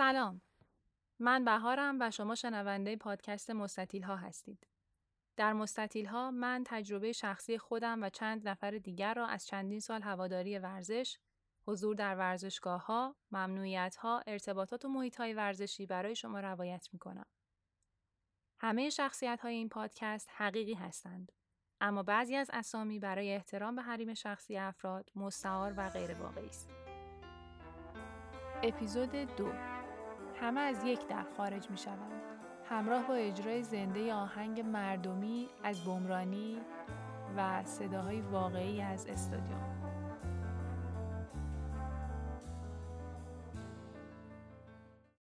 سلام. من بهارم و شما شنونده پادکست مستطیل ها هستید. در مستطیل ها من تجربه شخصی خودم و چند نفر دیگر را از چندین سال هواداری ورزش، حضور در ورزشگاه ها، ممنوعیت ها، ارتباطات و محیط های ورزشی برای شما روایت می کنم. همه شخصیت های این پادکست حقیقی هستند. اما بعضی از اسامی برای احترام به حریم شخصی افراد مستعار و غیر واقعی است. اپیزود دو همه از یک در خارج می شوند. همراه با اجرای زنده آهنگ مردمی از بمرانی و صداهای واقعی از استادیوم.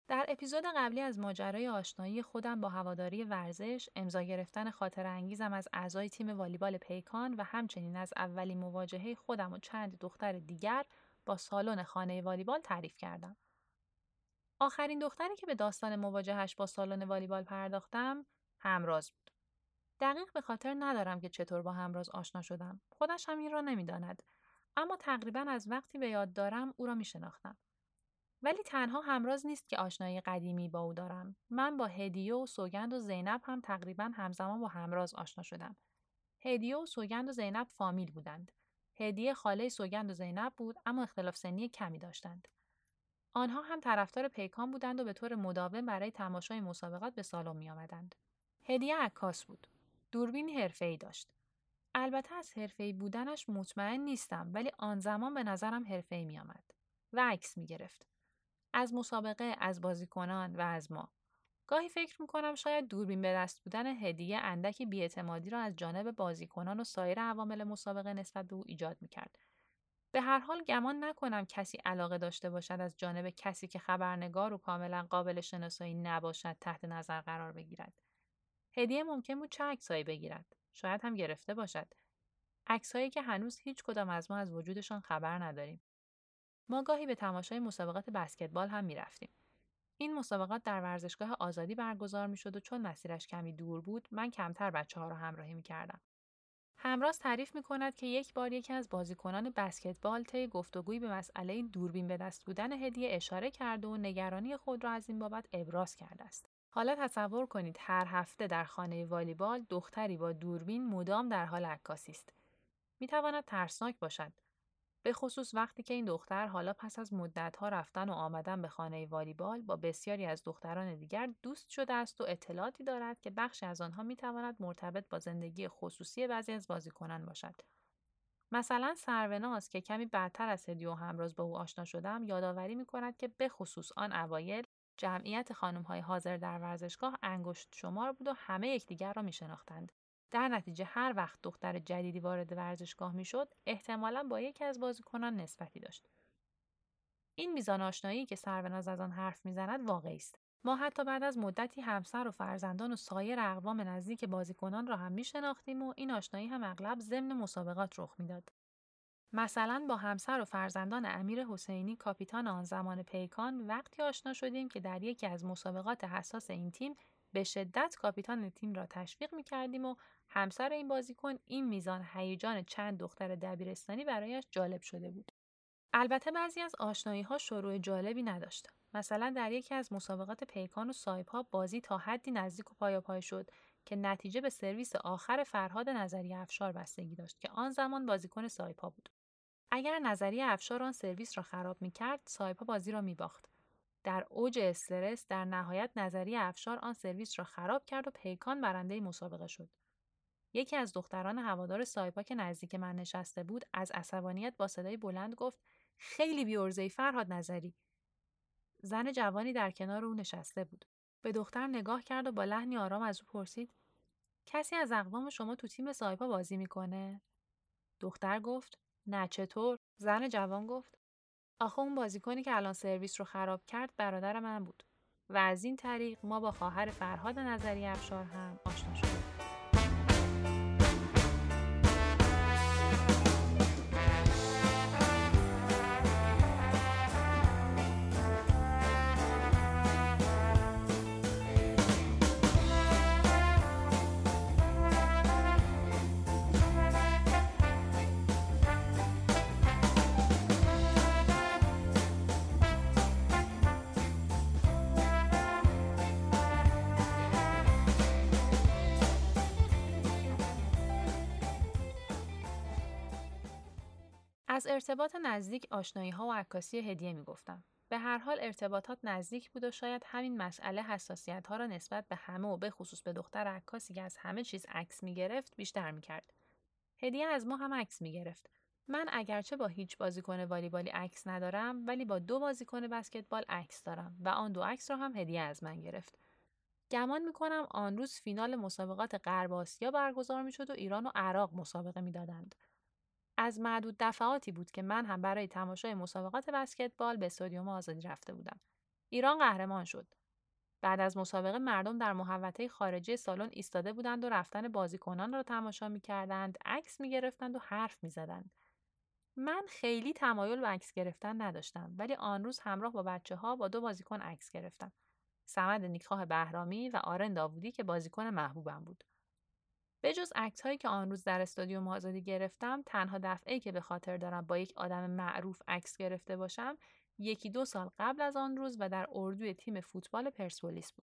در اپیزود قبلی از ماجرای آشنایی خودم با هواداری ورزش، امضا گرفتن خاطر انگیزم از اعضای تیم والیبال پیکان و همچنین از اولین مواجهه خودم و چند دختر دیگر با سالن خانه والیبال تعریف کردم. آخرین دختری که به داستان مواجهش با سالن والیبال پرداختم همراز بود. دقیق به خاطر ندارم که چطور با همراز آشنا شدم. خودش هم این را نمی‌داند. اما تقریبا از وقتی به یاد دارم او را می شناختم. ولی تنها همراز نیست که آشنایی قدیمی با او دارم. من با هدیه و سوگند و زینب هم تقریبا همزمان با همراز آشنا شدم. هدیه و سوگند و زینب فامیل بودند. هدیه خاله سوگند و زینب بود اما اختلاف سنی کمی داشتند. آنها هم طرفدار پیکان بودند و به طور مداوم برای تماشای مسابقات به سالن می آمدند. هدیه عکاس بود. دوربین حرفه‌ای داشت. البته از حرفه‌ای بودنش مطمئن نیستم ولی آن زمان به نظرم حرفه‌ای می آمد و عکس می گرفت. از مسابقه، از بازیکنان و از ما. گاهی فکر می‌کنم شاید دوربین به دست بودن هدیه اندکی بیاعتمادی را از جانب بازیکنان و سایر عوامل مسابقه نسبت به او ایجاد می‌کرد. به هر حال گمان نکنم کسی علاقه داشته باشد از جانب کسی که خبرنگار و کاملا قابل شناسایی نباشد تحت نظر قرار بگیرد. هدیه ممکن بود چه عکسهایی بگیرد. شاید هم گرفته باشد. عکسهایی که هنوز هیچ کدام از ما از وجودشان خبر نداریم. ما گاهی به تماشای مسابقات بسکتبال هم می‌رفتیم. این مسابقات در ورزشگاه آزادی برگزار می شد و چون مسیرش کمی دور بود من کمتر بچه ها را همراهی می کردم. همراز تعریف می کند که یک بار یکی از بازیکنان بسکتبال طی گفتگویی به مسئله دوربین به دست بودن هدیه اشاره کرده و نگرانی خود را از این بابت ابراز کرده است. حالا تصور کنید هر هفته در خانه والیبال دختری با دوربین مدام در حال عکاسی است. می تواند ترسناک باشد. به خصوص وقتی که این دختر حالا پس از مدتها رفتن و آمدن به خانه والیبال با بسیاری از دختران دیگر دوست شده است و اطلاعاتی دارد که بخشی از آنها می تواند مرتبط با زندگی خصوصی بعضی از بازیکنان باشد. مثلا سروناز که کمی بعدتر از هدیه و همراز با او آشنا شدم یادآوری می کند که به خصوص آن اوایل جمعیت خانم های حاضر در ورزشگاه انگشت شمار بود و همه یکدیگر را می شناختند. در نتیجه هر وقت دختر جدیدی وارد ورزشگاه می‌شد احتمالا با یکی از بازیکنان نسبتی داشت. این میزان آشنایی که سروناز از آن حرف می‌زند واقعی است. ما حتی بعد از مدتی همسر و فرزندان و سایر اقوام نزدیک بازیکنان را هم میشناختیم و این آشنایی هم اغلب ضمن مسابقات رخ می‌داد. مثلا با همسر و فرزندان امیر حسینی کاپیتان آن زمان پیکان وقتی آشنا شدیم که در یکی از مسابقات حساس این تیم به شدت کاپیتان تیم را تشویق می کردیم و همسر این بازیکن این میزان هیجان چند دختر دبیرستانی برایش جالب شده بود. البته بعضی از آشنایی ها شروع جالبی نداشت. مثلا در یکی از مسابقات پیکان و ها بازی تا حدی نزدیک و پای پای شد که نتیجه به سرویس آخر فرهاد نظری افشار بستگی داشت که آن زمان بازیکن ها بود. اگر نظری افشار آن سرویس را خراب می کرد، ها بازی را می باخت. در اوج استرس در نهایت نظری افشار آن سرویس را خراب کرد و پیکان برنده مسابقه شد. یکی از دختران هوادار سایپا که نزدیک من نشسته بود از عصبانیت با صدای بلند گفت خیلی بیورزهی فرهاد نظری. زن جوانی در کنار او نشسته بود. به دختر نگاه کرد و با لحنی آرام از او پرسید کسی از اقوام شما تو تیم سایپا بازی می‌کنه؟ دختر گفت نه چطور؟ زن جوان گفت آخه اون بازیکنی که الان سرویس رو خراب کرد برادر من بود و از این طریق ما با خواهر فرهاد نظری افشار هم آشنا شدیم. از ارتباط نزدیک آشنایی ها و عکاسی هدیه می گفتم. به هر حال ارتباطات نزدیک بود و شاید همین مسئله حساسیت ها را نسبت به همه و به خصوص به دختر عکاسی که از همه چیز عکس می گرفت بیشتر می کرد. هدیه از ما هم عکس می گرفت. من اگرچه با هیچ بازیکن والیبالی عکس ندارم ولی با دو بازیکن بسکتبال عکس دارم و آن دو عکس را هم هدیه از من گرفت. گمان می‌کنم آن روز فینال مسابقات غرب آسیا برگزار می‌شد و ایران و عراق مسابقه می‌دادند. از معدود دفعاتی بود که من هم برای تماشای مسابقات بسکتبال به استادیوم آزادی رفته بودم. ایران قهرمان شد. بعد از مسابقه مردم در محوطه خارجی سالن ایستاده بودند و رفتن بازیکنان را تماشا می‌کردند، عکس می‌گرفتند و حرف می‌زدند. من خیلی تمایل به عکس گرفتن نداشتم ولی آن روز همراه با بچه ها با دو بازیکن عکس گرفتم. سمد نیکخواه بهرامی و آرن داوودی که بازیکن محبوبم بود. به جز عکس هایی که آن روز در استادیوم آزادی گرفتم تنها دفعه که به خاطر دارم با یک آدم معروف عکس گرفته باشم یکی دو سال قبل از آن روز و در اردوی تیم فوتبال پرسپولیس بود.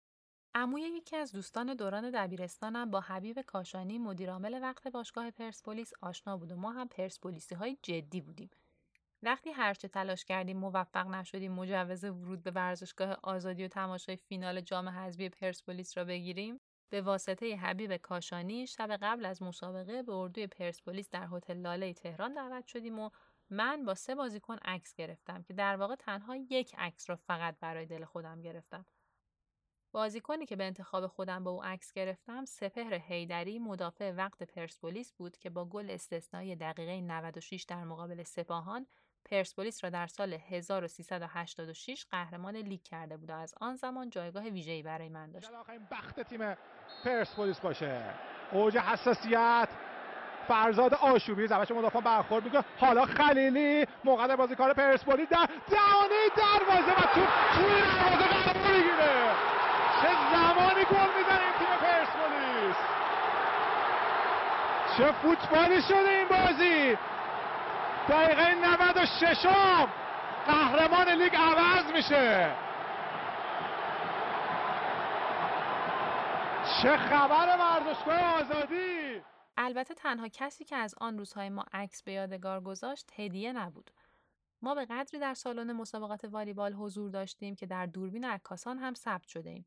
عموی یکی از دوستان دوران دبیرستانم با حبیب کاشانی مدیرعامل وقت باشگاه پرسپولیس آشنا بود و ما هم پرسپولیسی های جدی بودیم. وقتی هرچه تلاش کردیم موفق نشدیم مجوز ورود به ورزشگاه آزادی و تماشای فینال جام حذفی پرسپولیس را بگیریم به واسطه حبیب کاشانی شب قبل از مسابقه به اردوی پرسپولیس در هتل لاله تهران دعوت شدیم و من با سه بازیکن عکس گرفتم که در واقع تنها یک عکس را فقط برای دل خودم گرفتم. بازیکنی که به انتخاب خودم با او عکس گرفتم سپهر هیدری مدافع وقت پرسپولیس بود که با گل استثنایی دقیقه 96 در مقابل سپاهان پرسپولیس را در سال 1386 قهرمان لیگ کرده بود و از آن زمان جایگاه ویژه‌ای برای من داشت. بخت تیم پرسپولیس باشه. اوج حساسیت. فرزاد آشوبی زبش مدافع برخورد می‌کنه. حالا خلیلی موقع بازیکن پرسپولیس در دهانه دروازه و تو توی دروازه قرار می‌گیره. چه زمانی گل می‌زنه این تیم پرسپولیس؟ چه فوتبالی شده این بازی؟ دقیقه 96 قهرمان لیگ عوض میشه. چه خبر ورزشگاه آزادی؟ البته تنها کسی که از آن روزهای ما عکس به یادگار گذاشت هدیه نبود. ما به قدری در سالن مسابقات والیبال حضور داشتیم که در دوربین عکاسان هم ثبت شده ایم.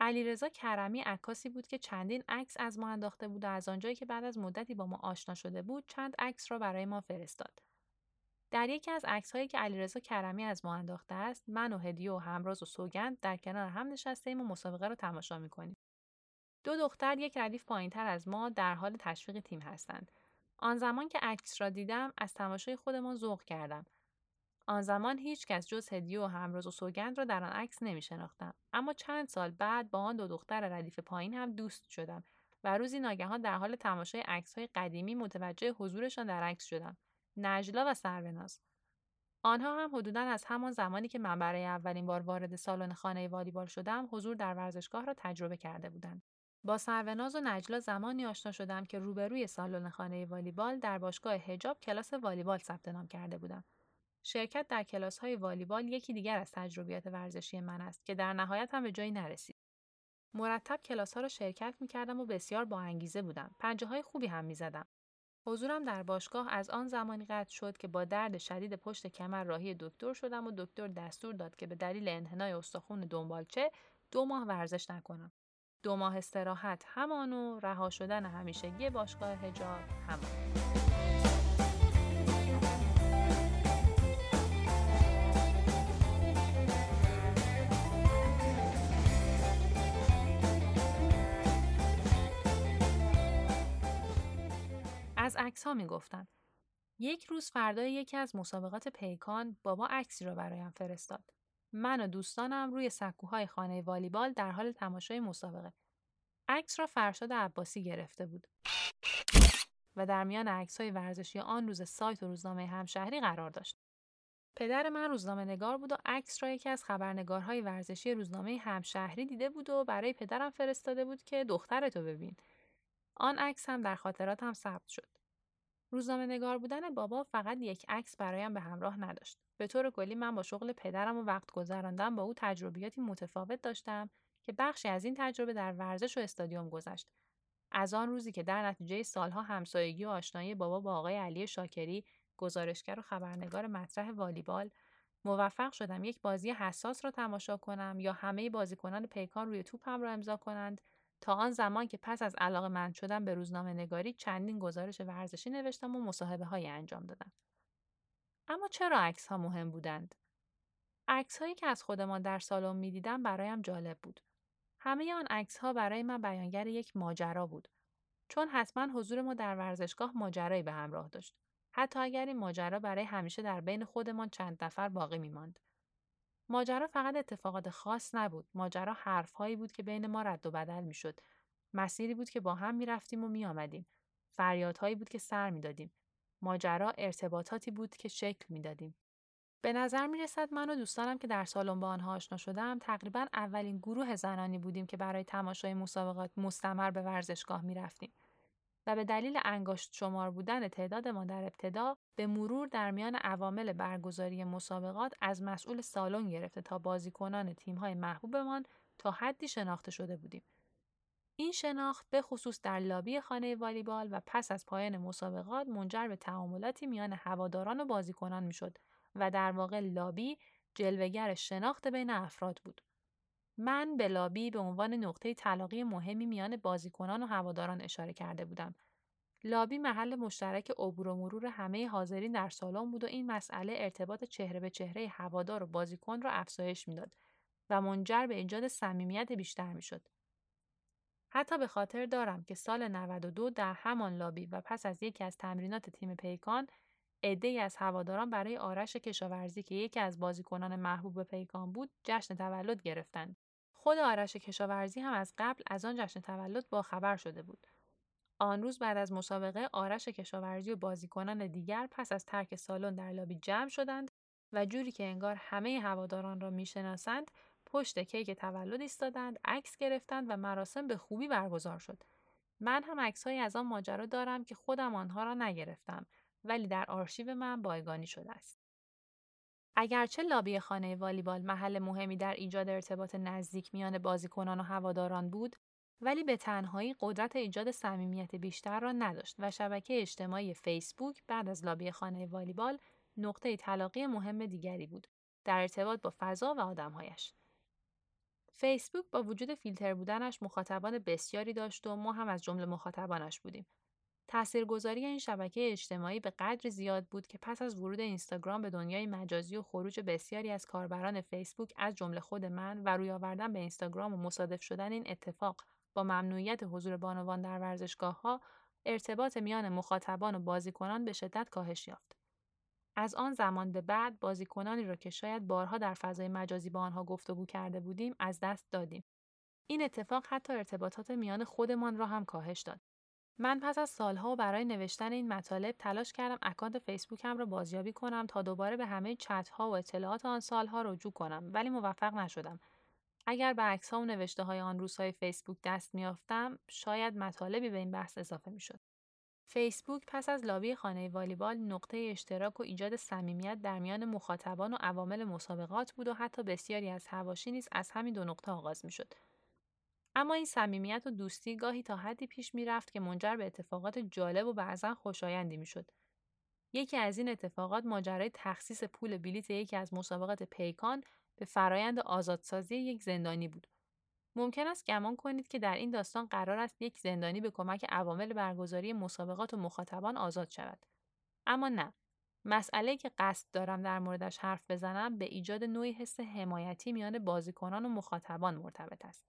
علیرضا کرمی عکاسی بود که چندین عکس از ما انداخته بود و از آنجایی که بعد از مدتی با ما آشنا شده بود چند عکس را برای ما فرستاد. در یکی از عکس هایی که علیرضا کرمی از ما انداخته است من و هدیه و همراز و سوگند در کنار هم نشسته ایم و مسابقه را تماشا می‌کنیم. دو دختر یک ردیف پایینتر از ما در حال تشویق تیم هستند. آن زمان که عکس را دیدم از تماشای خودمان ذوق کردم. آن زمان هیچ کس جز هدیه و همراز و سوگند را در آن عکس نمی شناختم. اما چند سال بعد با آن دو دختر ردیف پایین هم دوست شدم و روزی ناگهان در حال تماشای عکس های قدیمی متوجه حضورشان در عکس شدم. نجلا و سروناز. آنها هم حدودا از همان زمانی که من برای اولین بار وارد سالن خانه والیبال شدم حضور در ورزشگاه را تجربه کرده بودند. با سروناز و نجلا زمانی آشنا شدم که روبروی سالن خانه والیبال در باشگاه هجاب کلاس والیبال ثبت نام کرده بودم. شرکت در کلاس های والیبال یکی دیگر از تجربیات ورزشی من است که در نهایت هم به جایی نرسید. مرتب کلاس ها را شرکت می کردم و بسیار با انگیزه بودم. پنجه های خوبی هم می زدم. حضورم در باشگاه از آن زمانی قطع شد که با درد شدید پشت کمر راهی دکتر شدم و دکتر دستور داد که به دلیل انحنای استخون دنبالچه دو ماه ورزش نکنم. دو ماه استراحت همان و رها شدن همیشگی باشگاه هجاب همان. از عکس ها می گفتن. یک روز فردای یکی از مسابقات پیکان بابا عکسی را برایم فرستاد. من و دوستانم روی سکوهای خانه والیبال در حال تماشای مسابقه. عکس را فرشاد عباسی گرفته بود. و در میان عکس های ورزشی آن روز سایت و روزنامه همشهری قرار داشت. پدر من روزنامه نگار بود و عکس را یکی از خبرنگارهای ورزشی روزنامه همشهری دیده بود و برای پدرم فرستاده بود که دخترتو ببین. آن عکس هم در خاطراتم ثبت شد. روزنامه نگار بودن بابا فقط یک عکس برایم به همراه نداشت. به طور کلی من با شغل پدرم و وقت گذراندن با او تجربیاتی متفاوت داشتم که بخشی از این تجربه در ورزش و استادیوم گذشت. از آن روزی که در نتیجه سالها همسایگی و آشنایی بابا با آقای علی شاکری گزارشگر و خبرنگار مطرح والیبال موفق شدم یک بازی حساس را تماشا کنم یا همه بازیکنان پیکان روی توپم را امضا کنند تا آن زمان که پس از علاقه من شدم به روزنامه نگاری چندین گزارش ورزشی نوشتم و مصاحبه های انجام دادم. اما چرا عکس ها مهم بودند؟ عکس هایی که از خودمان در سالن می دیدم برایم جالب بود. همه آن عکس ها برای من بیانگر یک ماجرا بود. چون حتما حضور ما در ورزشگاه ماجرایی به همراه داشت. حتی اگر این ماجرا برای همیشه در بین خودمان چند نفر باقی می ماند. ماجرا فقط اتفاقات خاص نبود. ماجرا حرفهایی بود که بین ما رد و بدل می شد. مسیری بود که با هم می رفتیم و می آمدیم. فریادهایی بود که سر می دادیم. ماجرا ارتباطاتی بود که شکل می دادیم. به نظر می رسد من و دوستانم که در سالن با آنها آشنا شدم تقریبا اولین گروه زنانی بودیم که برای تماشای مسابقات مستمر به ورزشگاه می رفتیم. و به دلیل انگاشت شمار بودن تعداد ما در ابتدا به مرور در میان عوامل برگزاری مسابقات از مسئول سالن گرفته تا بازیکنان تیم‌های محبوبمان تا حدی شناخته شده بودیم. این شناخت به خصوص در لابی خانه والیبال و پس از پایان مسابقات منجر به تعاملاتی میان هواداران و بازیکنان می‌شد و در واقع لابی جلوگر شناخت بین افراد بود. من به لابی به عنوان نقطه تلاقی مهمی میان بازیکنان و هواداران اشاره کرده بودم. لابی محل مشترک عبور و مرور همه حاضرین در سالن بود و این مسئله ارتباط چهره به چهره هوادار و بازیکن را افزایش می‌داد و منجر به ایجاد صمیمیت بیشتر می‌شد. حتی به خاطر دارم که سال 92 در همان لابی و پس از یکی از تمرینات تیم پیکان عدهای از هواداران برای آرش کشاورزی که یکی از بازیکنان محبوب پیکان بود جشن تولد گرفتند. خود آرش کشاورزی هم از قبل از آن جشن تولد با خبر شده بود. آن روز بعد از مسابقه آرش کشاورزی و بازیکنان دیگر پس از ترک سالن در لابی جمع شدند و جوری که انگار همه هواداران را می‌شناسند پشت کیک تولد ایستادند عکس گرفتند و مراسم به خوبی برگزار شد من هم عکسهایی از آن ماجرا دارم که خودم آنها را نگرفتم ولی در آرشیو من بایگانی شده است اگرچه لابی خانه والیبال محل مهمی در ایجاد ارتباط نزدیک میان بازیکنان و هواداران بود ولی به تنهایی قدرت ایجاد صمیمیت بیشتر را نداشت و شبکه اجتماعی فیسبوک بعد از لابی خانه والیبال نقطه تلاقی مهم دیگری بود در ارتباط با فضا و آدمهایش. فیسبوک با وجود فیلتر بودنش مخاطبان بسیاری داشت و ما هم از جمله مخاطبانش بودیم. تاثیرگذاری این شبکه اجتماعی به قدر زیاد بود که پس از ورود اینستاگرام به دنیای مجازی و خروج بسیاری از کاربران فیسبوک از جمله خود من و روی آوردن به اینستاگرام و مصادف شدن این اتفاق با ممنوعیت حضور بانوان در ورزشگاه ها ارتباط میان مخاطبان و بازیکنان به شدت کاهش یافت. از آن زمان به بعد بازیکنانی را که شاید بارها در فضای مجازی با آنها گفتگو کرده بودیم از دست دادیم. این اتفاق حتی ارتباطات میان خودمان را هم کاهش داد. من پس از سالها برای نوشتن این مطالب تلاش کردم اکانت فیسبوکم را بازیابی کنم تا دوباره به همه چتها و اطلاعات آن سالها رجوع کنم ولی موفق نشدم. اگر به عکس ها و نوشته های آن روزهای فیسبوک دست میافتم شاید مطالبی به این بحث اضافه می‌شد. فیسبوک پس از لابی خانه والیبال نقطه اشتراک و ایجاد صمیمیت در میان مخاطبان و عوامل مسابقات بود و حتی بسیاری از هواشی نیز از همین دو نقطه آغاز می‌شد. اما این صمیمیت و دوستی گاهی تا حدی پیش می‌رفت که منجر به اتفاقات جالب و بعضا خوشایندی می‌شد یکی از این اتفاقات ماجرای تخصیص پول بلیت یکی از مسابقات پیکان به فرایند آزادسازی یک زندانی بود. ممکن است گمان کنید که در این داستان قرار است یک زندانی به کمک عوامل برگزاری مسابقات و مخاطبان آزاد شود. اما نه. مسئله که قصد دارم در موردش حرف بزنم به ایجاد نوعی حس حمایتی میان بازیکنان و مخاطبان مرتبط است.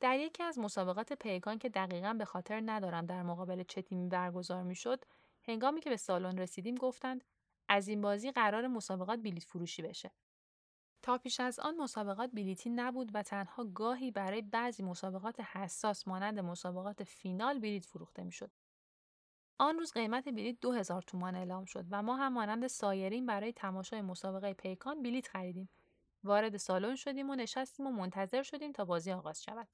در یکی از مسابقات پیکان که دقیقا به خاطر ندارم در مقابل چه تیمی برگزار می‌شد، هنگامی که به سالن رسیدیم گفتند از این بازی قرار مسابقات بلیت فروشی بشه. تا پیش از آن مسابقات بلیتی نبود و تنها گاهی برای بعضی مسابقات حساس مانند مسابقات فینال بلیت فروخته می‌شد. آن روز قیمت بلیت 2000 تومان اعلام شد و ما هم مانند سایرین برای تماشای مسابقه پیکان بلیت خریدیم. وارد سالن شدیم و نشستیم و منتظر شدیم تا بازی آغاز شود.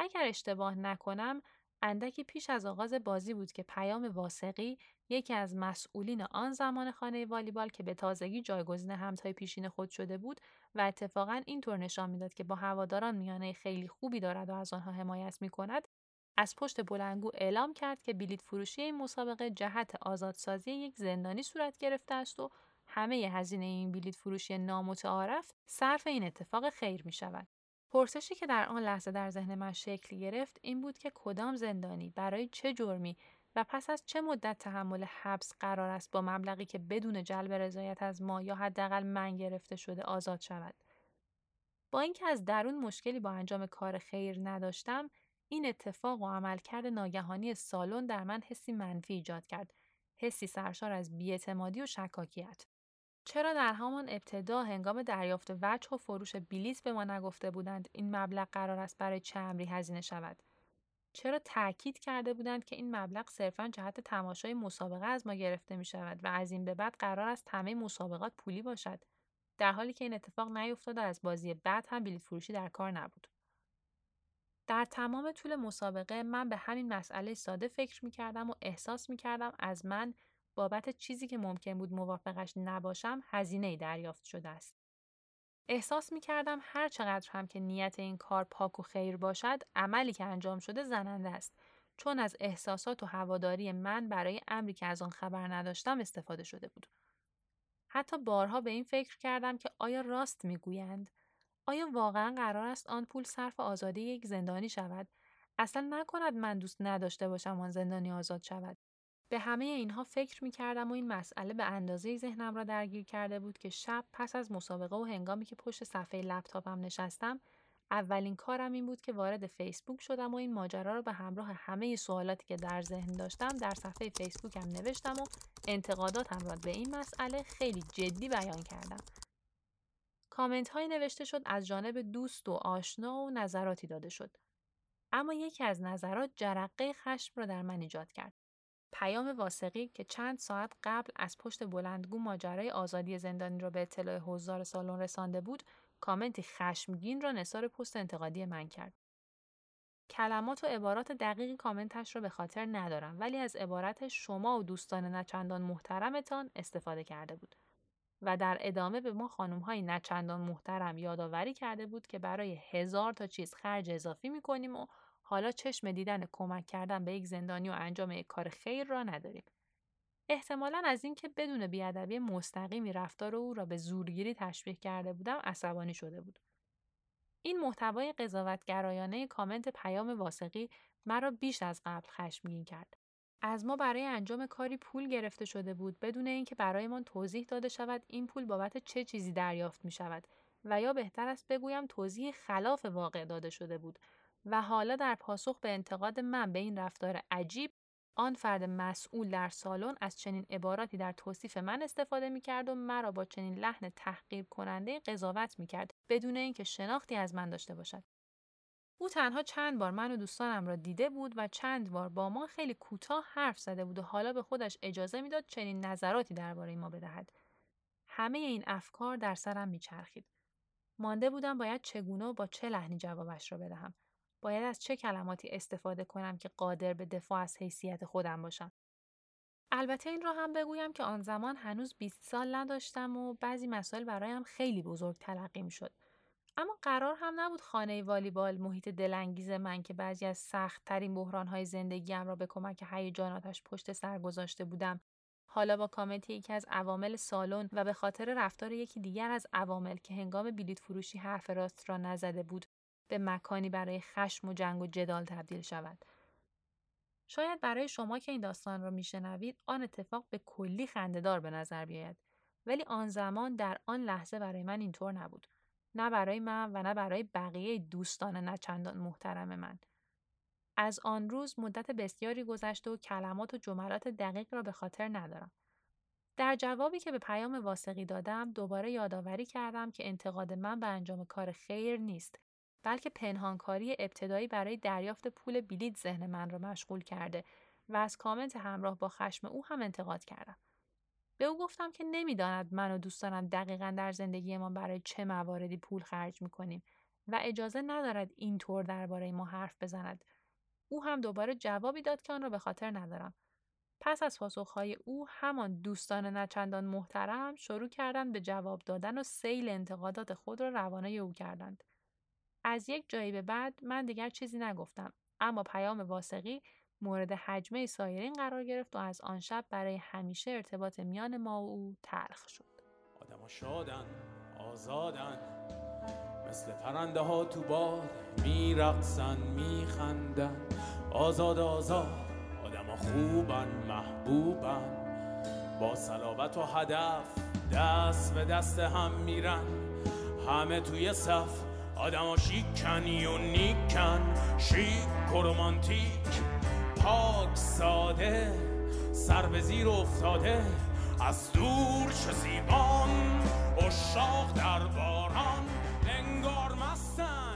اگر اشتباه نکنم اندکی پیش از آغاز بازی بود که پیام واسقی یکی از مسئولین آن زمان خانه والیبال که به تازگی جایگزین همتای پیشین خود شده بود و اتفاقا اینطور نشان می‌داد که با هواداران میانه خیلی خوبی دارد و از آنها حمایت می کند از پشت بلنگو اعلام کرد که بلیت فروشی این مسابقه جهت آزادسازی یک زندانی صورت گرفته است و همه هزینه این بلیت فروشی نامتعارف صرف این اتفاق خیر می شود. پرسشی که در آن لحظه در ذهن من شکل گرفت این بود که کدام زندانی برای چه جرمی و پس از چه مدت تحمل حبس قرار است با مبلغی که بدون جلب رضایت از ما یا حداقل من گرفته شده آزاد شود. با اینکه از درون مشکلی با انجام کار خیر نداشتم، این اتفاق و عملکرد ناگهانی سالن در من حسی منفی ایجاد کرد. حسی سرشار از بیاعتمادی و شکاکیت. چرا در همان ابتدا هنگام دریافت وجه و فروش بلیط به ما نگفته بودند این مبلغ قرار است برای چه امری هزینه شود؟ چرا تاکید کرده بودند که این مبلغ صرفا جهت تماشای مسابقه از ما گرفته می شود و از این به بعد قرار است همه مسابقات پولی باشد؟ در حالی که این اتفاق نیفتاد از بازی بعد هم بلیط فروشی در کار نبود. در تمام طول مسابقه من به همین مسئله ساده فکر می کردم و احساس می کردم از من بابت چیزی که ممکن بود موافقش نباشم هزینه دریافت شده است. احساس می کردم هر چقدر هم که نیت این کار پاک و خیر باشد عملی که انجام شده زننده است چون از احساسات و هواداری من برای امری که از آن خبر نداشتم استفاده شده بود. حتی بارها به این فکر کردم که آیا راست می‌گویند؟ آیا واقعا قرار است آن پول صرف آزادی یک زندانی شود؟ اصلا نکند من دوست نداشته باشم آن زندانی آزاد شود. به همه اینها فکر می کردم و این مسئله به اندازه ذهنم را درگیر کرده بود که شب پس از مسابقه و هنگامی که پشت صفحه لپتاپم نشستم اولین کارم این بود که وارد فیسبوک شدم و این ماجرا را به همراه همه سوالاتی که در ذهن داشتم در صفحه فیسبوکم نوشتم و انتقاداتم را به این مسئله خیلی جدی بیان کردم. کامنت های نوشته شد از جانب دوست و آشنا و نظراتی داده شد. اما یکی از نظرات جرقه خشم را در من ایجاد کرد. پیام واسقی که چند ساعت قبل از پشت بلندگو ماجرای آزادی زندانی را به اطلاع حضار سالن رسانده بود کامنتی خشمگین را نثار پست انتقادی من کرد. کلمات و عبارات دقیق کامنتش را به خاطر ندارم ولی از عبارت شما و دوستان نچندان محترمتان استفاده کرده بود و در ادامه به ما خانم های نچندان محترم یادآوری کرده بود که برای هزار تا چیز خرج اضافی می‌کنیم و حالا چشم دیدن کمک کردن به یک زندانی و انجام یک کار خیر را نداریم. احتمالا از اینکه بدون بیادبی مستقیمی رفتار او را به زورگیری تشبیه کرده بودم عصبانی شده بود. این محتوای قضاوتگرایانه کامنت پیام واسقی مرا بیش از قبل خشمگین کرد. از ما برای انجام کاری پول گرفته شده بود بدون اینکه برایمان توضیح داده شود این پول بابت چه چیزی دریافت می شود و یا بهتر است بگویم توضیح خلاف واقع داده شده بود و حالا در پاسخ به انتقاد من به این رفتار عجیب آن فرد مسئول در سالن از چنین عباراتی در توصیف من استفاده می کرد و مرا با چنین لحن تحقیر کننده قضاوت می کرد بدون اینکه شناختی از من داشته باشد. او تنها چند بار من و دوستانم را دیده بود و چند بار با ما خیلی کوتاه حرف زده بود و حالا به خودش اجازه می‌داد چنین نظراتی درباره ما بدهد. همه این افکار در سرم میچرخید. مانده بودم باید چگونه و با چه لحنی جوابش را بدهم. باید از چه کلماتی استفاده کنم که قادر به دفاع از حیثیت خودم باشم. البته این را هم بگویم که آن زمان هنوز 20 سال نداشتم و بعضی مسائل برایم خیلی بزرگ تلقی شد. اما قرار هم نبود خانه والیبال محیط دلانگیز من که بعضی از سخت ترین بحران های زندگیم را به کمک هیجاناتش پشت سر گذاشته بودم حالا با کامنت یکی از عوامل سالن و به خاطر رفتار یکی دیگر از عوامل که هنگام بلیت فروشی حرف راست را نزده بود به مکانی برای خشم و جنگ و جدال تبدیل شود. شاید برای شما که این داستان را میشنوید آن اتفاق به کلی خندهدار به نظر بیاید. ولی آن زمان در آن لحظه برای من اینطور نبود. نه برای من و نه برای بقیه دوستان نه چندان محترم من. از آن روز مدت بسیاری گذشته و کلمات و جملات دقیق را به خاطر ندارم. در جوابی که به پیام واسقی دادم دوباره یادآوری کردم که انتقاد من به انجام کار خیر نیست. بلکه پنهانکاری ابتدایی برای دریافت پول بلیت ذهن من را مشغول کرده و از کامنت همراه با خشم او هم انتقاد کردم. به او گفتم که نمی‌داند من و دوستانم دقیقا در زندگیمان برای چه مواردی پول خرج می‌کنیم و اجازه ندارد اینطور درباره ما حرف بزند. او هم دوباره جوابی داد که آن را به خاطر ندارم. پس از پاسخهای او همان دوستان نچندان محترم شروع کردند به جواب دادن و سیل انتقادات خود را روانه او کردند. از یک جایی به بعد من دیگر چیزی نگفتم اما پیام واسقی مورد حجمه سایرین قرار گرفت و از آن شب برای همیشه ارتباط میان ما و او تلخ شد. آدم شادن آزادن مثل پرنده ها تو باد میرقصن میخندن. آزاد آزاد آدم خوبن محبوبن. با صلابت و هدف دست به دست هم میرن. همه توی صف آدم شیکن یونیکن شیک و رومانتیک پاک ساده سر به زیر افتاده از دور چه زیبان. اشاق در باران انگار مستن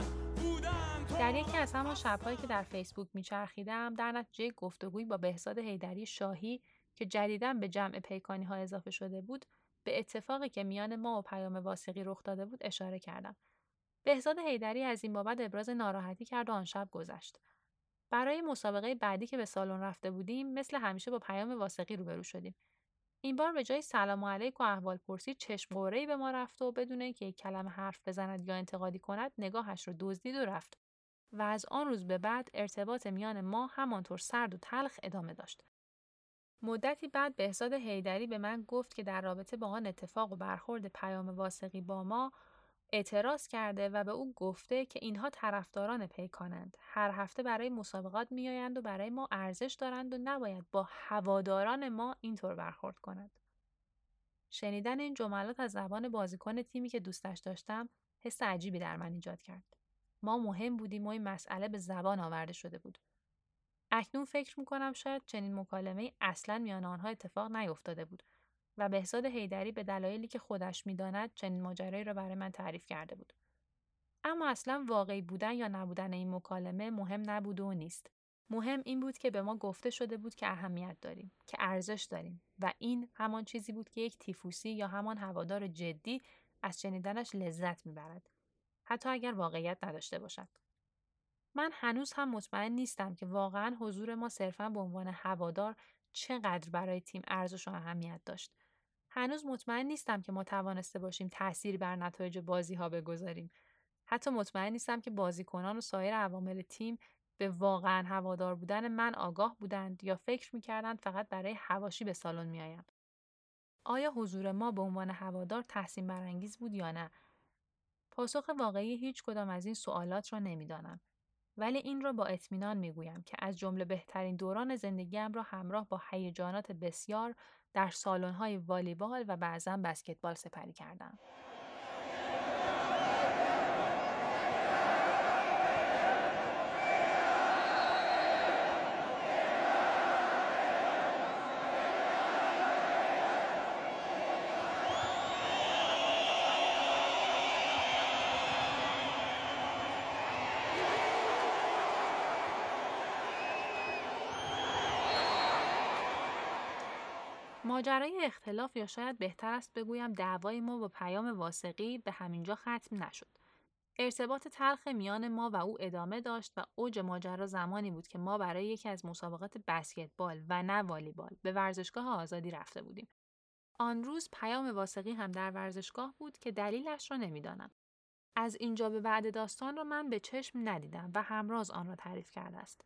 در یکی از همان شبهایی که در فیسبوک میچرخیدم در نتیجه گفتگویی با بهزاد حیدری شاهی که جدیدا به جمع پیکانی ها اضافه شده بود به اتفاقی که میان ما و پیام واسقی رخ داده بود اشاره کردم. بهزاد حیدری از این بابت ابراز ناراحتی کرد و آن شب گذشت. برای مسابقه بعدی که به سالن رفته بودیم مثل همیشه با پیام واسقی روبرو شدیم. این بار به جای سلام علیک و احوال پرسی چشم قوره‌ای به ما رفت و بدون اینکه یک کلمه حرف بزند یا انتقادی کند نگاهش رو دزدید و رفت. و از آن روز به بعد ارتباط میان ما همانطور سرد و تلخ ادامه داشت. مدتی بعد بهزاد حیدری به من گفت که در رابطه با آن اتفاق و برخورد پیام واسقی با ما اعتراض کرده و به او گفته که اینها طرفداران پیکانند. هر هفته برای مسابقات میآیند و برای ما ارزش دارند و نباید با هواداران ما اینطور برخورد کنند. شنیدن این جملات از زبان بازیکن تیمی که دوستش داشتم حس عجیبی در من ایجاد کرد. ما مهم بودیم و این مسئله به زبان آورده شده بود. اکنون فکر می‌کنم شاید چنین مکالمه اصلا میان آنها اتفاق نیفتاده بود و بهزاد حیدری به دلایلی که خودش می‌داند چنین ماجرایی را برای من تعریف کرده بود. اما اصلا واقعی بودن یا نبودن این مکالمه مهم نبود و نیست. مهم این بود که به ما گفته شده بود که اهمیت داریم، که ارزش داریم و این همان چیزی بود که یک تیفوسی یا همان هوادار جدی از شنیدنش لذت می‌برد. حتی اگر واقعیت نداشته باشد. من هنوز هم مطمئن نیستم که واقعا حضور ما صرفا به عنوان هوادار چقدر برای تیم ارزش و اهمیت داشت. هنوز مطمئن نیستم که ما توانسته باشیم تأثیر بر نتایج بازی ها بگذاریم. حتی مطمئن نیستم که بازیکنان و سایر عوامل تیم به واقعا هوادار بودن من آگاه بودند یا فکر می‌کردند فقط برای هواشی به سالن میآیم. آیا حضور ما به عنوان هوادار تحسین برانگیز بود یا نه؟ پاسخ واقعی هیچ کدام از این سوالات را نمی‌دانم. ولی این را با اطمینان می‌گویم که از جمله بهترین دوران زندگیم را همراه با هیجانات بسیار در سالن‌های والیبال و بعضا بسکتبال سپری کردم. ماجرای اختلاف یا شاید بهتر است بگویم دعوای ما با پیام واسقی به همینجا ختم نشد. ارتباط تلخ میان ما و او ادامه داشت و اوج ماجرا زمانی بود که ما برای یکی از مسابقات بسکتبال و نه والیبال به ورزشگاه آزادی رفته بودیم. آن روز پیام واسقی هم در ورزشگاه بود که دلیلش را نمی‌دانم. از اینجا به بعد داستان را من به چشم ندیدم و همراز آن را تعریف کرده است.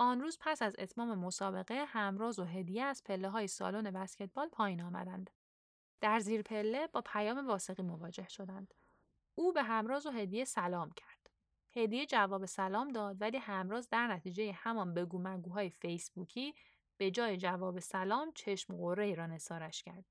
آن روز پس از اتمام مسابقه همراز و هدیه از پله های سالن بسکتبال پایین آمدند. در زیر پله با پیام واسقی مواجه شدند. او به همراز و هدیه سلام کرد. هدیه جواب سلام داد ولی همراز در نتیجه همان بگو مگوهای فیسبوکی به جای جواب سلام چشم قره را نسارش کرد.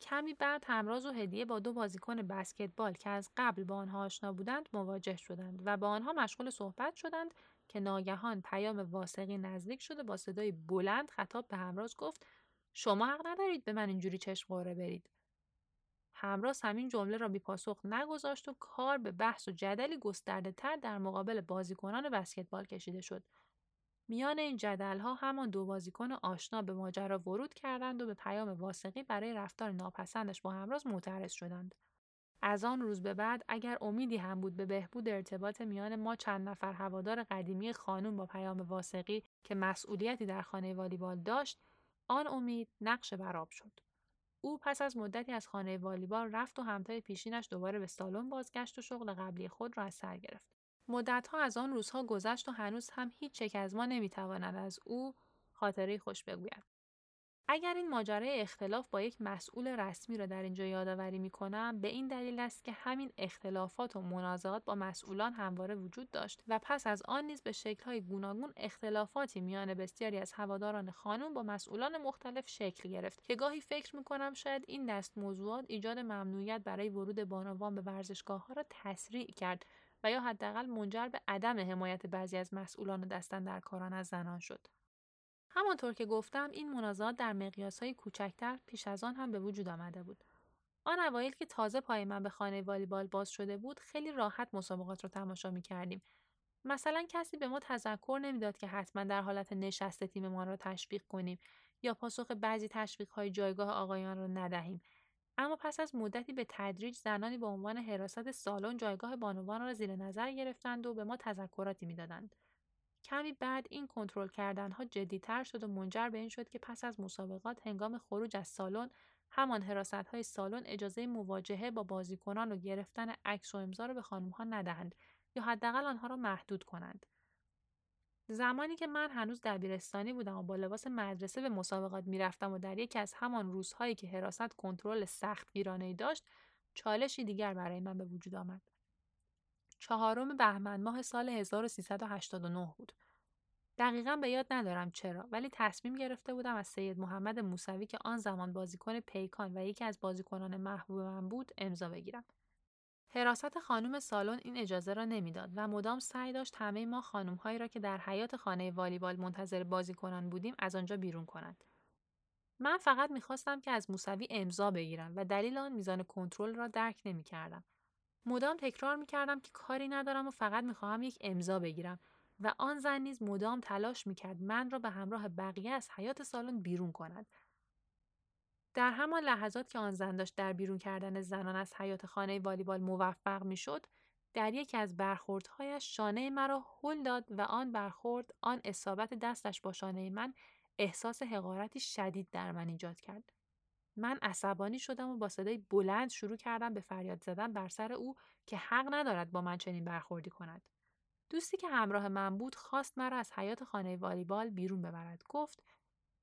کمی بعد همراز و هدیه با دو بازیکن بسکتبال که از قبل با آنها آشنا بودند مواجه شدند و با آنها مشغول صحبت شدند که ناگهان پیام واسقی نزدیک شده با صدای بلند خطاب به همراز گفت شما حق ندارید به من اینجوری چشم قره برید. همراز همین جمله را بی پاسخ نگذاشت و کار به بحث و جدلی گسترده تر در مقابل بازیکنان بسکتبال کشیده شد. میان این جدل ها همان دو بازیکن آشنا به ماجرا ورود کردند و به پیام واسقی برای رفتار ناپسندش با همراز معترض شدند. از آن روز به بعد اگر امیدی هم بود به بهبود ارتباط میان ما چند نفر هوادار قدیمی خانم با پیام واسقی که مسئولیتی در خانه والیبال داشت آن امید نقش براب شد او پس از مدتی از خانه والیبال رفت و همتای پیشینش دوباره به سالن بازگشت و شغل قبلی خود را از سر گرفت مدتها از آن روزها گذشت و هنوز هم هیچ یک از ما نمی‌تواند از او خاطره خوش بگوید. اگر این ماجرای اختلاف با یک مسئول رسمی را در اینجا یادآوری می کنم به این دلیل است که همین اختلافات و منازعات با مسئولان همواره وجود داشت و پس از آن نیز به شکل‌های گوناگون اختلافاتی میان بسیاری از هواداران خانم با مسئولان مختلف شکل گرفت که گاهی فکر می کنم شاید این دست موضوعات ایجاد ممنوعیت برای ورود بانوان به ورزشگاه ها را تسریع کرد و یا حداقل منجر به عدم حمایت بعضی از مسئولان دستن در کاران از زنان شد. همانطور که گفتم این منازعات در های کوچکتر پیش از آن هم به وجود آمده بود. آن اوایل که تازه پای من به خانه والیبال باز شده بود خیلی راحت مسابقات رو تماشا می کردیم. مثلا کسی به ما تذکر نمی‌داد که حتما در حالت نشسته تیممان را تشویق کنیم یا پاسخ بعضی تشویق های جایگاه آقایان را ندهیم اما پس از مدتی به تدریج زنانی به عنوان حراست سالن جایگاه بانوان را زیر نظر گرفتند و به ما تذکراتی می‌دادند کمی بعد این کنترل کردن ها جدیتر شد و منجر به این شد که پس از مسابقات هنگام خروج از سالن همان حراست های سالن اجازه مواجهه با بازیکنان و گرفتن عکس و امضا را به خانم ها ندهند یا حداقل آنها را محدود کنند. زمانی که من هنوز دبیرستانی بودم و با لباس مدرسه به مسابقات می‌رفتم و در یکی از همان روزهایی که حراست کنترل سخت گیرانه داشت چالشی دیگر برای من به وجود آمد. چهارم بهمن ماه سال 1389 بود. دقیقا به یاد ندارم چرا ولی تصمیم گرفته بودم از سید محمد موسوی که آن زمان بازیکن پیکان و یکی از بازیکنان محبوب من بود امضا بگیرم. حراست خانم سالن این اجازه را نمی‌داد و مدام سعی داشت همه ما خانمهایی را که در حیات خانه والیبال منتظر بازیکنان بودیم از آنجا بیرون کند. من فقط می‌خواستم که از موسوی امضا بگیرم و دلیل آن میزان کنترل را درک نمی‌کردم. مدام تکرار می‌کردم که کاری ندارم و فقط می‌خواهم یک امضا بگیرم. و آن زن نیز مدام تلاش می‌کرد من را به همراه بقیه از حیات سالن بیرون کند. در همان لحظات که آن زن داشت در بیرون کردن زنان از حیات خانه والیبال موفق می‌شد در یکی از برخوردهایش شانه مرا هل داد و آن برخورد آن اصابت دستش با شانه من احساس حقارتی شدید در من ایجاد کرد. من عصبانی شدم و با صدای بلند شروع کردم به فریاد زدن بر سر او که حق ندارد با من چنین برخوردی کند. دوستی که همراه من بود خواست مرا از حیات خانه والیبال بیرون ببرد. گفت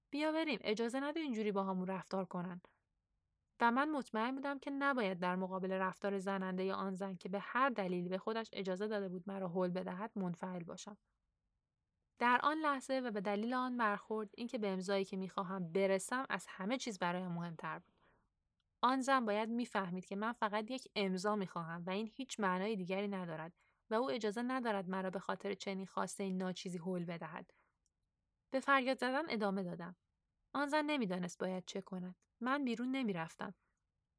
بیا بریم اجازه نده اینجوری با همون رفتار کنن. و من مطمئن بودم که نباید در مقابل رفتار زننده یا آن زن که به هر دلیلی به خودش اجازه داده بود مرا حل بدهد منفعل باشم. در آن لحظه و به دلیل آن برخورد اینکه به امضایی که می‌خواهم برسم از همه چیز برایم مهمتر بود. آن زن باید می‌فهمید که من فقط یک امضا می‌خواهم و این هیچ معنای دیگری ندارد و او اجازه ندارد مرا به خاطر چنین خواسته ناچیزی حل بدهد. به فریاد زدن ادامه دادم. آن زن نمی‌دانست باید چه کند. من بیرون نمی‌رفتم.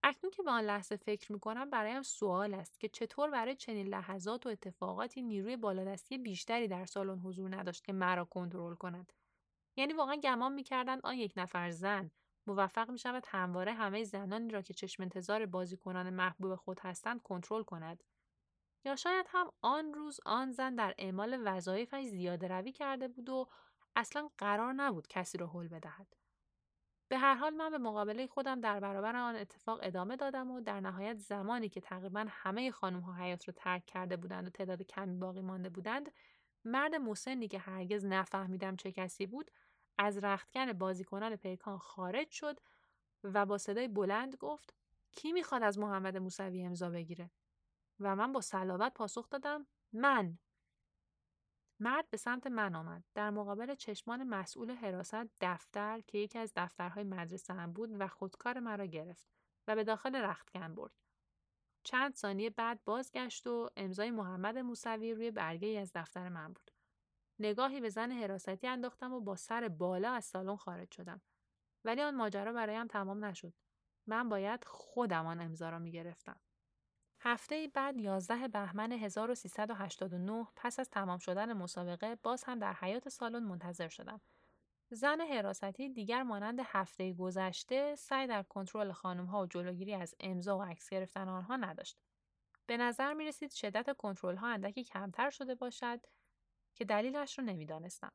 اکنون که به آن لحظه فکر می‌کنم برایم سوال است که چطور برای چنین لحظات و اتفاقاتی نیروی بالادستی بیشتری در سالن حضور نداشت که مرا کنترل کند. یعنی واقعا گمان می‌کردند آن یک نفر زن موفق می شود همواره همه زنانی را که چشم انتظار بازیکنان محبوب خود هستند کنترل کند. یا شاید هم آن روز آن زن در اعمال وظایفش زیاده روی کرده بود و اصلا قرار نبود کسی را حل بدهد. به هر حال من به مقابله خودم در برابر آن اتفاق ادامه دادم و در نهایت زمانی که تقریبا همه خانم ها حیات رو ترک کرده بودند و تعداد کمی باقی مانده بودند مرد مسنی که هرگز نفهمیدم چه کسی بود از رختکن بازیکنان پیکان خارج شد و با صدای بلند گفت کی می‌خواد از محمد موسوی امضا بگیره؟ و من با صلابت پاسخ دادم من. مرد به سمت من آمد. در مقابل چشمان مسئول حراست دفتر که یکی از دفترهای مدرسه هم بود و خودکار مرا گرفت و به داخل رختکن برد. چند ثانیه بعد بازگشت و امضای محمد موسوی روی برگه ای از دفتر من بود. نگاهی به زن حراستی انداختم و با سر بالا از سالن خارج شدم. ولی آن ماجرا برایم تمام نشد. من باید خودم آن امضا را می گرفتم. هفته بعد 11 بهمن 1389 پس از تمام شدن مسابقه باز هم در حیات سالن منتظر شدم. زن حراستی دیگر مانند هفته گذشته سعی در کنترل خانم ها و جلوگیری از امضا و عکس گرفتن آنها نداشت. به نظر می رسید شدت کنترل ها اندکی کمتر شده باشد که دلیلش را نمی‌دانستم.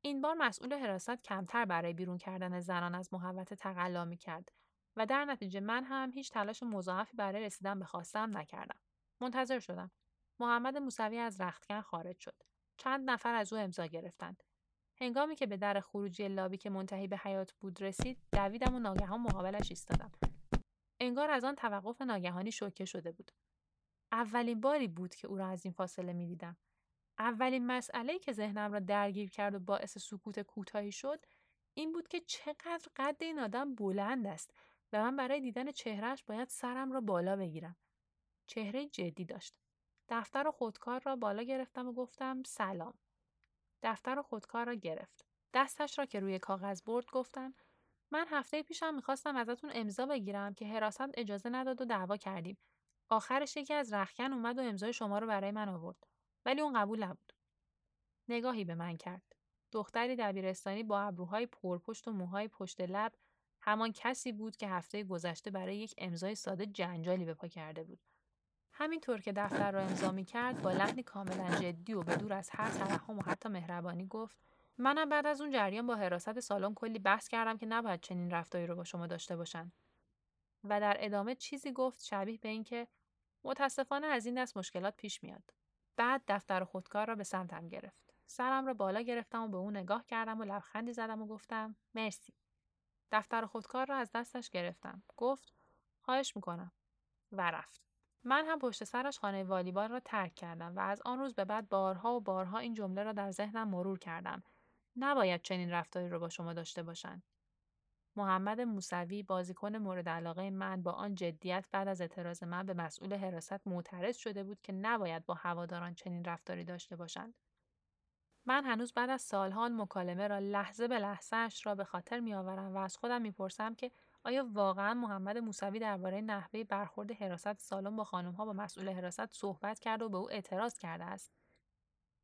این بار مسئول حراست کمتر برای بیرون کردن زنان از محوت تقلا می کرد و در نتیجه من هم هیچ تلاش مضاعفی برای رسیدن به خواستم نکردم. منتظر شدم. محمد موسوی از رختکن خارج شد. چند نفر از او امضا گرفتند. هنگامی که به در خروجی لابی که منتهی به حیات بود رسید، دویدم و ناگهان مقابلش ایستادم. انگار از آن توقف ناگهانی شوکه شده بود. اولین باری بود که او را از این فاصله می دیدم. اولین مسئله که ذهنم را درگیر کرد و باعث سکوت کوتاهی شد این بود که چقدر قد این آدم بلند است و برای دیدن چهرهش باید سرم را بالا بگیرم. چهره جدی داشت. دفتر و خودکار را بالا گرفتم و گفتم سلام. دفتر و خودکار را گرفت. دستش را که روی کاغذ برد گفتم من هفته پیشم می‌خواستم ازتون امضا بگیرم که حراست اجازه نداد و دعوا کردیم. آخرش یکی از رخکن اومد و امضای شما رو برای من آورد. ولی اون قبول نبود. نگاهی به من کرد. دختری دبیرستانی با ابروهای پرپشت و موهای پشت لب همان کسی بود که هفته گذشته برای یک امضای ساده جنجالی به پا کرده بود. همینطور که دفتر را امضا می کرد با لحنی کاملا جدی و به دور از هر ترحم و حتی مهربانی گفت منم بعد از اون جریان با حراست سالن کلی بحث کردم که نباید چنین رفتاری رو با شما داشته باشن. و در ادامه چیزی گفت شبیه به اینکه متاسفانه از این دست مشکلات پیش میاد. بعد دفتر خودکار را به سمتم گرفت. سرم را بالا گرفتم و به اون نگاه کردم و لبخندی زدم و گفتم مرسی. دفتر خودکار را از دستش گرفتم گفت خواهش می‌کنم و رفت من هم پشت سرش خانه والیبال را ترک کردم و از آن روز به بعد بارها و بارها این جمله را در ذهنم مرور کردم. نباید چنین رفتاری را با شما داشته باشند. محمد موسوی بازیکن مورد علاقه من با آن جدیت بعد از اعتراض من به مسئول حراست معترض شده بود که نباید با هواداران چنین رفتاری داشته باشند. من هنوز بعد از سالها مکالمه را لحظه به لحظهش را به خاطر میآورم و از خودم می‌پرسم که آیا واقعا محمد موسوی درباره نحوه برخورد حراست سالن با خانمها با مسئول حراست صحبت کرده و به او اعتراض کرده است.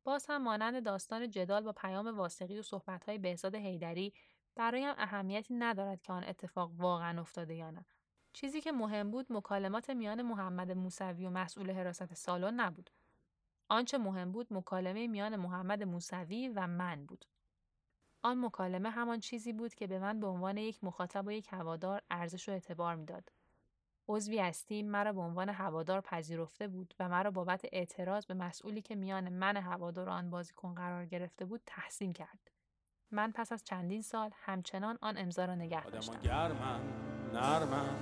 باز هم مانند داستان جدال با پیام واسقی و صحبتهای بهزاد حیدری برایم اهمیتی ندارد که آن اتفاق واقعا افتاده یا نه. چیزی که مهم بود مکالمات میان محمد موسوی و مسئول حراست سالن نبود. آنچه مهم بود مکالمه میان محمد موسوی و من بود آن مکالمه همان چیزی بود که به من به عنوان یک مخاطب و یک هوادار ارزش و اعتبار می‌داد. عضوی از تیم مرا به عنوان هوادار پذیرفته بود و مرا بابت اعتراض به مسئولی که میان من هوادار آن بازیکن قرار گرفته بود تحسین کرد. من پس از چندین سال همچنان آن امضا را نگه داشتم. گرمن، نرمن،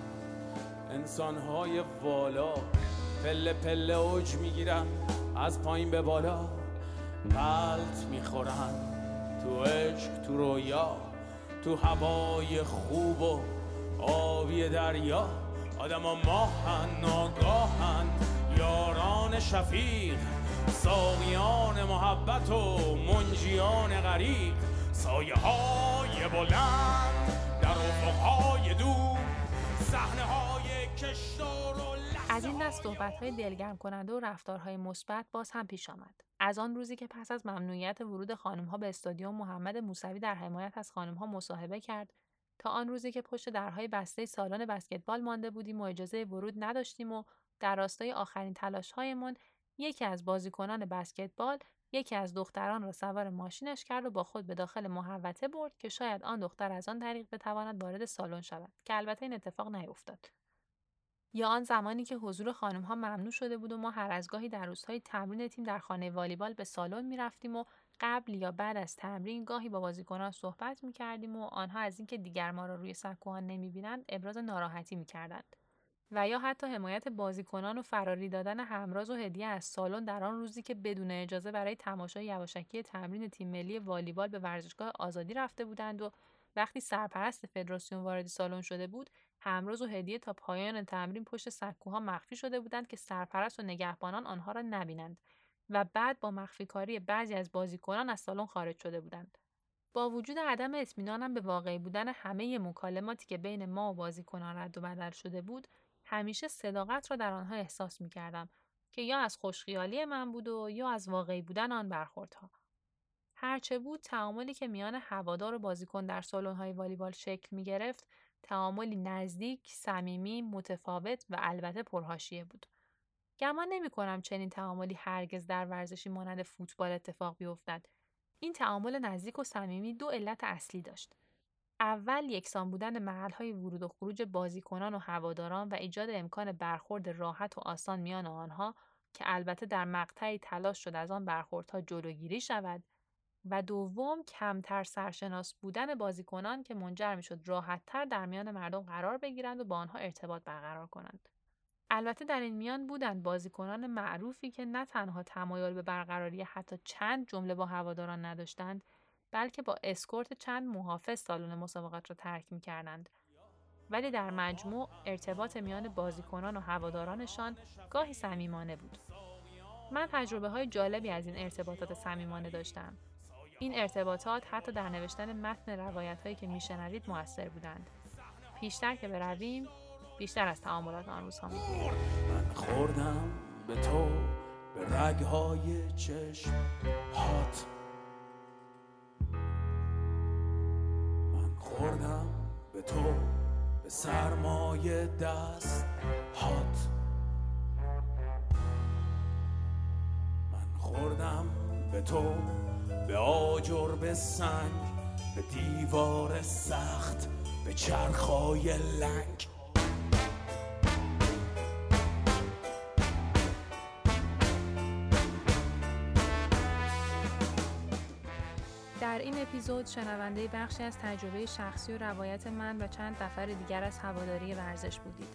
انسانهای والا پله پله اوج می‌گیرن از پایین به بالا پلت می‌خورن. تو عشق تو رویا تو هوای خوب و آبی دریا. آدم ها ماهن ناگاهن یاران شفیق ساقیان محبت و منجیان غریق. سایه های بلند در افقهای دور صحنه های کشتار و از این دست صحبت های دلگرم کننده و رفتارهای مثبت باز هم پیش آمد. از آن روزی که پس از ممنوعیت ورود خانمها به استادیوم محمد موسوی در حمایت از خانمها مصاحبه کرد تا آن روزی که پشت درهای بسته سالن بسکتبال مانده بودیم و اجازه ورود نداشتیم و در راستای آخرین تلاشهایمان یکی از بازیکنان بسکتبال یکی از دختران را سوار ماشینش کرد و با خود به داخل محوطه برد که شاید آن دختر از آن طریق بتواند وارد سالن شود که البته این اتفاق نیفتاد یا آن زمانی که حضور خانم ها ممنوع شده بود و ما هر از گاهی در روزهای تمرین تیم در خانه والیبال به سالن می رفتیم و قبل یا بعد از تمرین گاهی با بازیکنان صحبت می کردیم و آنها از اینکه دیگر ما را روی سکوها نمی بینند ابراز ناراحتی می کردند. و یا حتی حمایت بازیکنان و فراری دادن همراز و هدیه از سالن در آن روزی که بدون اجازه برای تماشای یواشکی تمرین تیم ملی والیبال به ورزشگاه آزادی رفته بودند و وقتی سرپرست فدراسیون وارد سالن شده بود همراز و هدیه تا پایان تمرین پشت سکوها مخفی شده بودند که سرپرست و نگهبانان آنها را نبینند و بعد با مخفی کاری بعضی از بازیکنان از سالن خارج شده بودند. با وجود عدم اطمینانم به واقعی بودن همه مکالماتی که بین ما و بازیکنان رد و بدل شده بود، همیشه صداقت را در آنها احساس می کردم که یا از خوشخیالی من بود و یا از واقعی بودن آن برخوردها. هرچه بود تعاملی که میان هوادار و بازیکن در های والیبال شکل می گرفت تعاملی نزدیک، صمیمی، متفاوت و البته پرهاشیه بود. گمان نمی کنم چنین تعاملی هرگز در ورزشی مانند فوتبال اتفاق بیفتد. این تعامل نزدیک و صمیمی دو علت اصلی داشت. اول یکسان بودن محلهای ورود و خروج بازیکنان و هواداران و ایجاد امکان برخورد راحت و آسان میان آنها که البته در مقطعی تلاش شد از آن برخوردها جلوگیری شود و دوم کمتر سرشناس بودن بازیکنان که منجر می شد راحتتر در میان مردم قرار بگیرند و با آنها ارتباط برقرار کنند. البته در این میان بودند بازیکنان معروفی که نه تنها تمایل به برقراری حتی چند جمله با هواداران نداشتند بلکه با اسکورت چند محافظ سالن مسابقات را ترک می کردند. ولی در مجموع ارتباط میان بازیکنان و هوادارانشان گاهی صمیمانه بود. من تجربه های جالبی از این ارتباطات صمیمانه داشتم. این ارتباطات حتی در نوشتن متن روایت هایی که میشنوید موثر بودند. پیشتر که برویم بیشتر از تعاملات آن روزها من خوردم به تو به رگهای چشم هات. من خوردم به تو به سرمایه دست هات. من خوردم به تو به آجر به سنگ به دیوار سخت به چرخای لنگ در این اپیزود شنونده بخشی از تجربه شخصی و روایت من و چند نفر دیگر از هواداری ورزش بودید.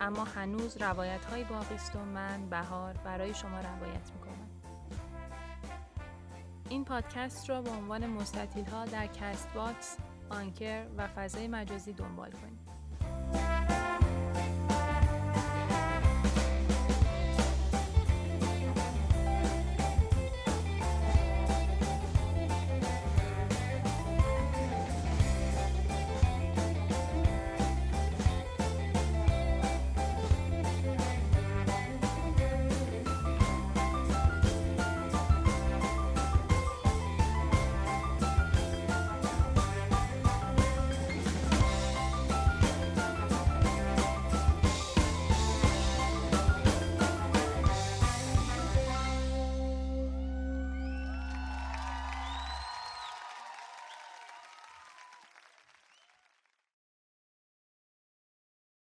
اما هنوز روایت های باقی است و من بهار برای شما روایت می‌کنم. این پادکست را به عنوان مستطیل ها در Castbox، Anchor و فضای مجازی دنبال کنید.